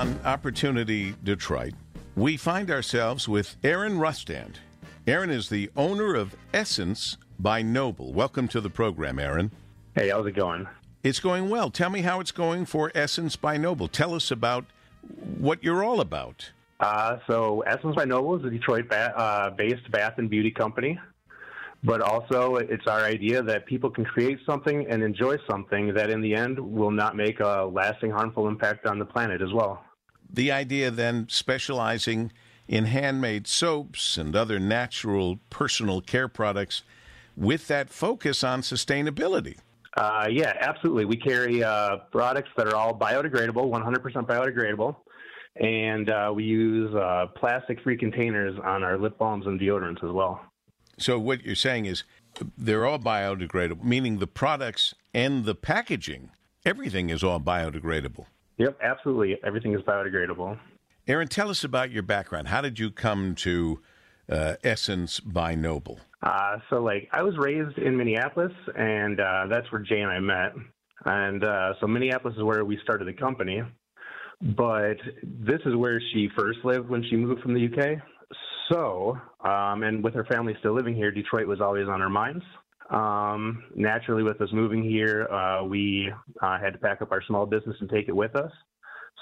on Opportunity Detroit, we find ourselves with Aaron Rustand. Aaron is the owner of Essence by Noble. Welcome to the program, Aaron. Hey, how's it going? It's going well. Tell me how it's going for Essence by Noble. Tell us about what you're all about. Uh, so, Essence by Noble is a Detroit ba- uh, based bath and beauty company, but also it's our idea that people can create something and enjoy something that in the end will not make a lasting harmful impact on the planet as well. The idea then specializing in handmade soaps and other natural personal care products with that focus on sustainability. Uh, yeah, absolutely. We carry uh, products that are all biodegradable, 100% biodegradable, and uh, we use uh, plastic-free containers on our lip balms and deodorants as well. So what you're saying is they're all biodegradable, meaning the products and the packaging, everything is all biodegradable. Yep, absolutely. Everything is biodegradable. Aaron, tell us about your background. How did you come to uh, Essence by Noble? Uh, so, like, I was raised in Minneapolis, and uh, that's where Jay and I met. And uh, so, Minneapolis is where we started the company. But this is where she first lived when she moved from the UK. So, um, and with her family still living here, Detroit was always on her minds. Um, naturally, with us moving here, uh, we uh, had to pack up our small business and take it with us.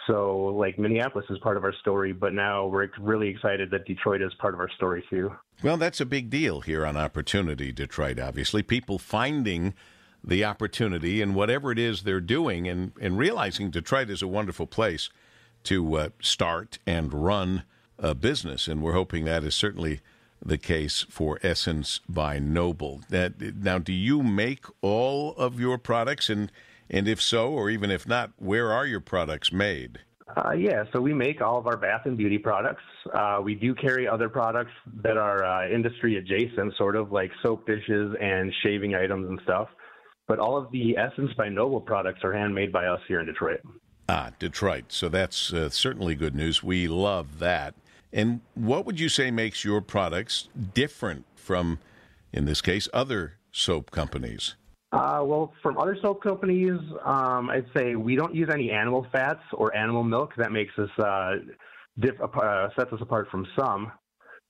So, like Minneapolis is part of our story, but now we're really excited that Detroit is part of our story too. Well, that's a big deal here on Opportunity Detroit, obviously. People finding the opportunity in whatever it is they're doing and, and realizing Detroit is a wonderful place to uh, start and run a business. And we're hoping that is certainly the case for Essence by Noble. now, do you make all of your products? And, and if so, or even if not, where are your products made? Uh, yeah, so we make all of our bath and beauty products. Uh, we do carry other products that are uh, industry adjacent, sort of like soap dishes and shaving items and stuff. But all of the Essence by Noble products are handmade by us here in Detroit. Ah, Detroit. So that's uh, certainly good news. We love that. And what would you say makes your products different from, in this case, other soap companies? Uh, well, from other soap companies, um, I'd say we don't use any animal fats or animal milk. That makes us uh, diff- uh, sets us apart from some.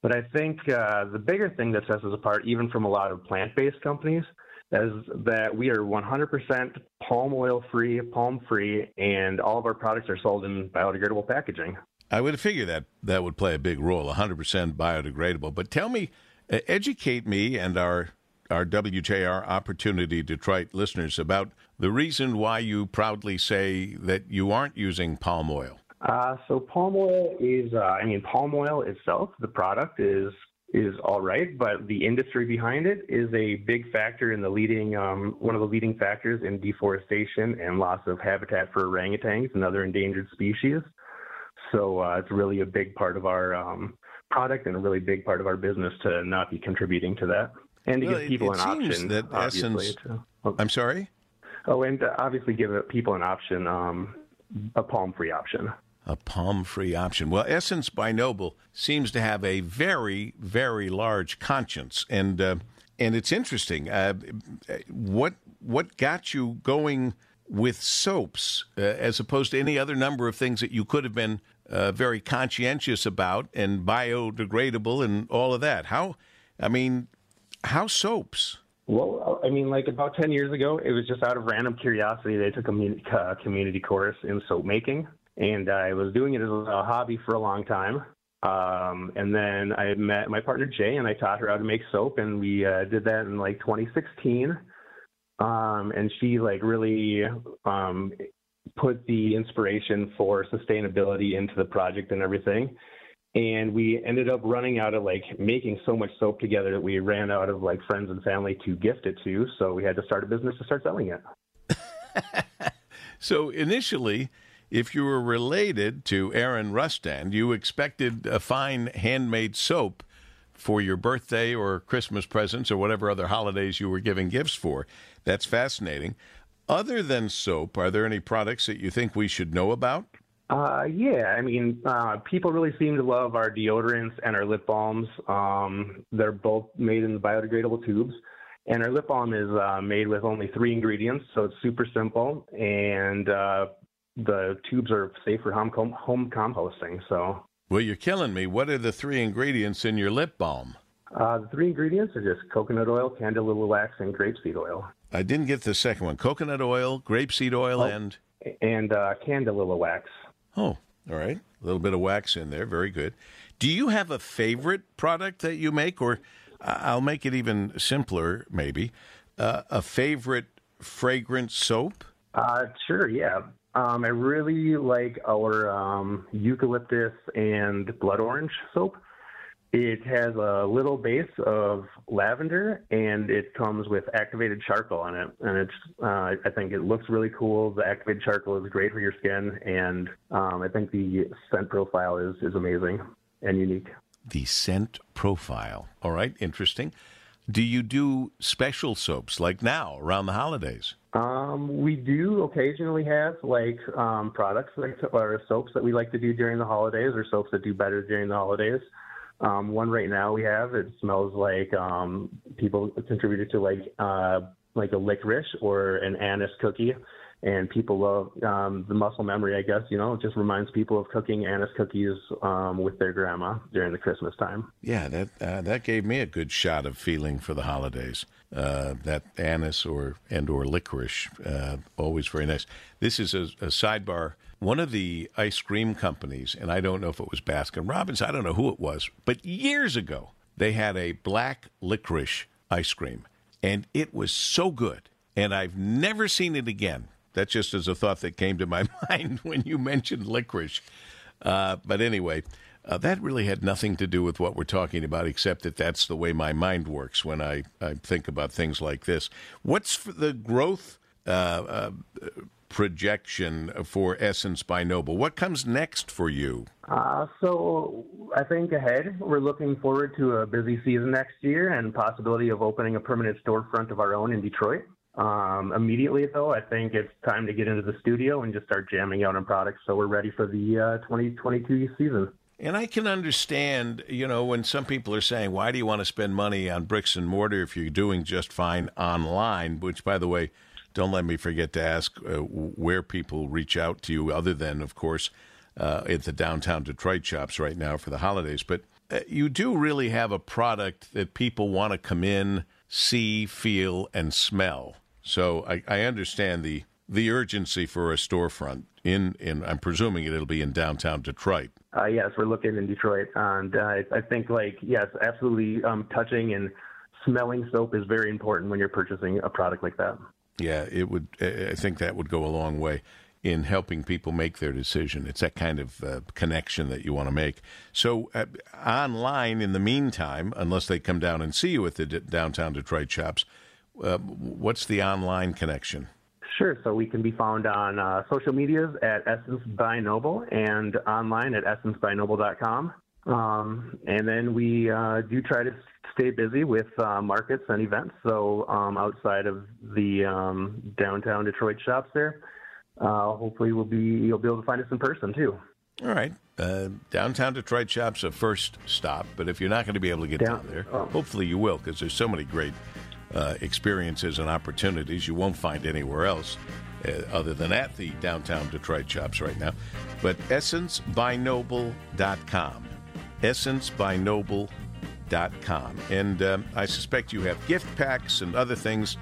But I think uh, the bigger thing that sets us apart, even from a lot of plant-based companies, is that we are 100% palm oil free, palm free, and all of our products are sold in biodegradable packaging. I would figure that that would play a big role, 100% biodegradable. But tell me, educate me and our our WJR Opportunity Detroit listeners about the reason why you proudly say that you aren't using palm oil. Uh, so palm oil is, uh, I mean, palm oil itself, the product is is all right, but the industry behind it is a big factor in the leading, um, one of the leading factors in deforestation and loss of habitat for orangutans and other endangered species. So uh, it's really a big part of our um, product and a really big part of our business to not be contributing to that and to well, give people an option. That essence, oh. I'm sorry. Oh, and obviously give people an option, um, a palm-free option. A palm-free option. Well, Essence by Noble seems to have a very, very large conscience, and uh, and it's interesting. Uh, what what got you going with soaps uh, as opposed to any other number of things that you could have been uh, very conscientious about and biodegradable and all of that. How, I mean, how soaps? Well, I mean, like about 10 years ago, it was just out of random curiosity. They took a uh, community course in soap making, and I was doing it as a hobby for a long time. Um, and then I met my partner Jay, and I taught her how to make soap, and we uh, did that in like 2016. Um, and she like really um, put the inspiration for sustainability into the project and everything. And we ended up running out of like making so much soap together that we ran out of like friends and family to gift it to. So we had to start a business to start selling it. so initially, if you were related to Aaron Rustand, you expected a fine handmade soap for your birthday or Christmas presents or whatever other holidays you were giving gifts for. That's fascinating. Other than soap, are there any products that you think we should know about? Uh, yeah, I mean, uh, people really seem to love our deodorants and our lip balms. Um, they're both made in biodegradable tubes. And our lip balm is uh, made with only three ingredients, so it's super simple. And uh, the tubes are safe for home com- home composting. So. Well, you're killing me. What are the three ingredients in your lip balm? Uh, the three ingredients are just coconut oil, candelilla wax, and grapeseed oil. I didn't get the second one. Coconut oil, grapeseed oil, oh, and and uh, candelilla wax. Oh, all right. A little bit of wax in there. Very good. Do you have a favorite product that you make, or I'll make it even simpler, maybe uh, a favorite fragrance soap? Uh, sure. Yeah. Um, I really like our um, eucalyptus and blood orange soap. It has a little base of lavender, and it comes with activated charcoal on it. And it's, uh, I think it looks really cool. The activated charcoal is great for your skin, and um, I think the scent profile is is amazing and unique. The scent profile. All right, interesting. Do you do special soaps like now around the holidays? Um, we do occasionally have like um, products like, or soaps that we like to do during the holidays, or soaps that do better during the holidays. Um, one right now we have it smells like um, people contributed to like uh, like a licorice or an anise cookie, and people love um, the muscle memory. I guess you know it just reminds people of cooking anise cookies um, with their grandma during the Christmas time. Yeah, that uh, that gave me a good shot of feeling for the holidays. Uh, that anise or and or licorice, uh, always very nice. This is a, a sidebar one of the ice cream companies, and I don't know if it was Baskin Robbins, I don't know who it was, but years ago, they had a black licorice ice cream, and it was so good. And I've never seen it again. That just is a thought that came to my mind when you mentioned licorice. Uh, but anyway, uh, that really had nothing to do with what we're talking about, except that that's the way my mind works when I, I think about things like this. What's the growth uh, uh projection for Essence by Noble. What comes next for you? Uh, so I think ahead, we're looking forward to a busy season next year and possibility of opening a permanent storefront of our own in Detroit. Um, immediately, though, I think it's time to get into the studio and just start jamming out on products. So we're ready for the uh, 2022 season. And I can understand, you know, when some people are saying, why do you want to spend money on bricks and mortar if you're doing just fine online? Which, by the way, don't let me forget to ask uh, where people reach out to you, other than, of course, uh, at the downtown Detroit shops right now for the holidays. But uh, you do really have a product that people want to come in, see, feel, and smell. So I, I understand the the urgency for a storefront in, in I'm presuming it'll be in downtown Detroit. Uh, yes, we're looking in Detroit, and uh, I think like yes, absolutely, um, touching and smelling soap is very important when you're purchasing a product like that. Yeah, it would. I think that would go a long way in helping people make their decision. It's that kind of uh, connection that you want to make. So, uh, online, in the meantime, unless they come down and see you at the d- downtown Detroit shops, uh, what's the online connection? Sure. So we can be found on uh, social medias at Essence by Noble and online at essencebynoble.com. Um, and then we uh, do try to stay busy with uh, markets and events. So um, outside of the um, downtown Detroit shops there, uh, hopefully we'll be you'll be able to find us in person too. All right. Uh, downtown Detroit shops a first stop, but if you're not going to be able to get down, down there, oh. hopefully you will because there's so many great uh, experiences and opportunities you won't find anywhere else. Uh, other than at the downtown Detroit shops right now. But essencebynoble.com. Essencebynoble.com com. And uh, I suspect you have gift packs and other things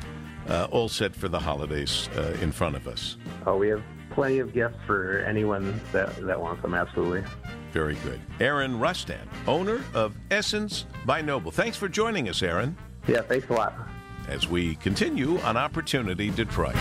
uh, all set for the holidays uh, in front of us. Oh, we have plenty of gifts for anyone that, that wants them, absolutely. Very good. Aaron Rustand, owner of Essence by Noble. Thanks for joining us, Aaron. Yeah, thanks a lot. As we continue on Opportunity Detroit.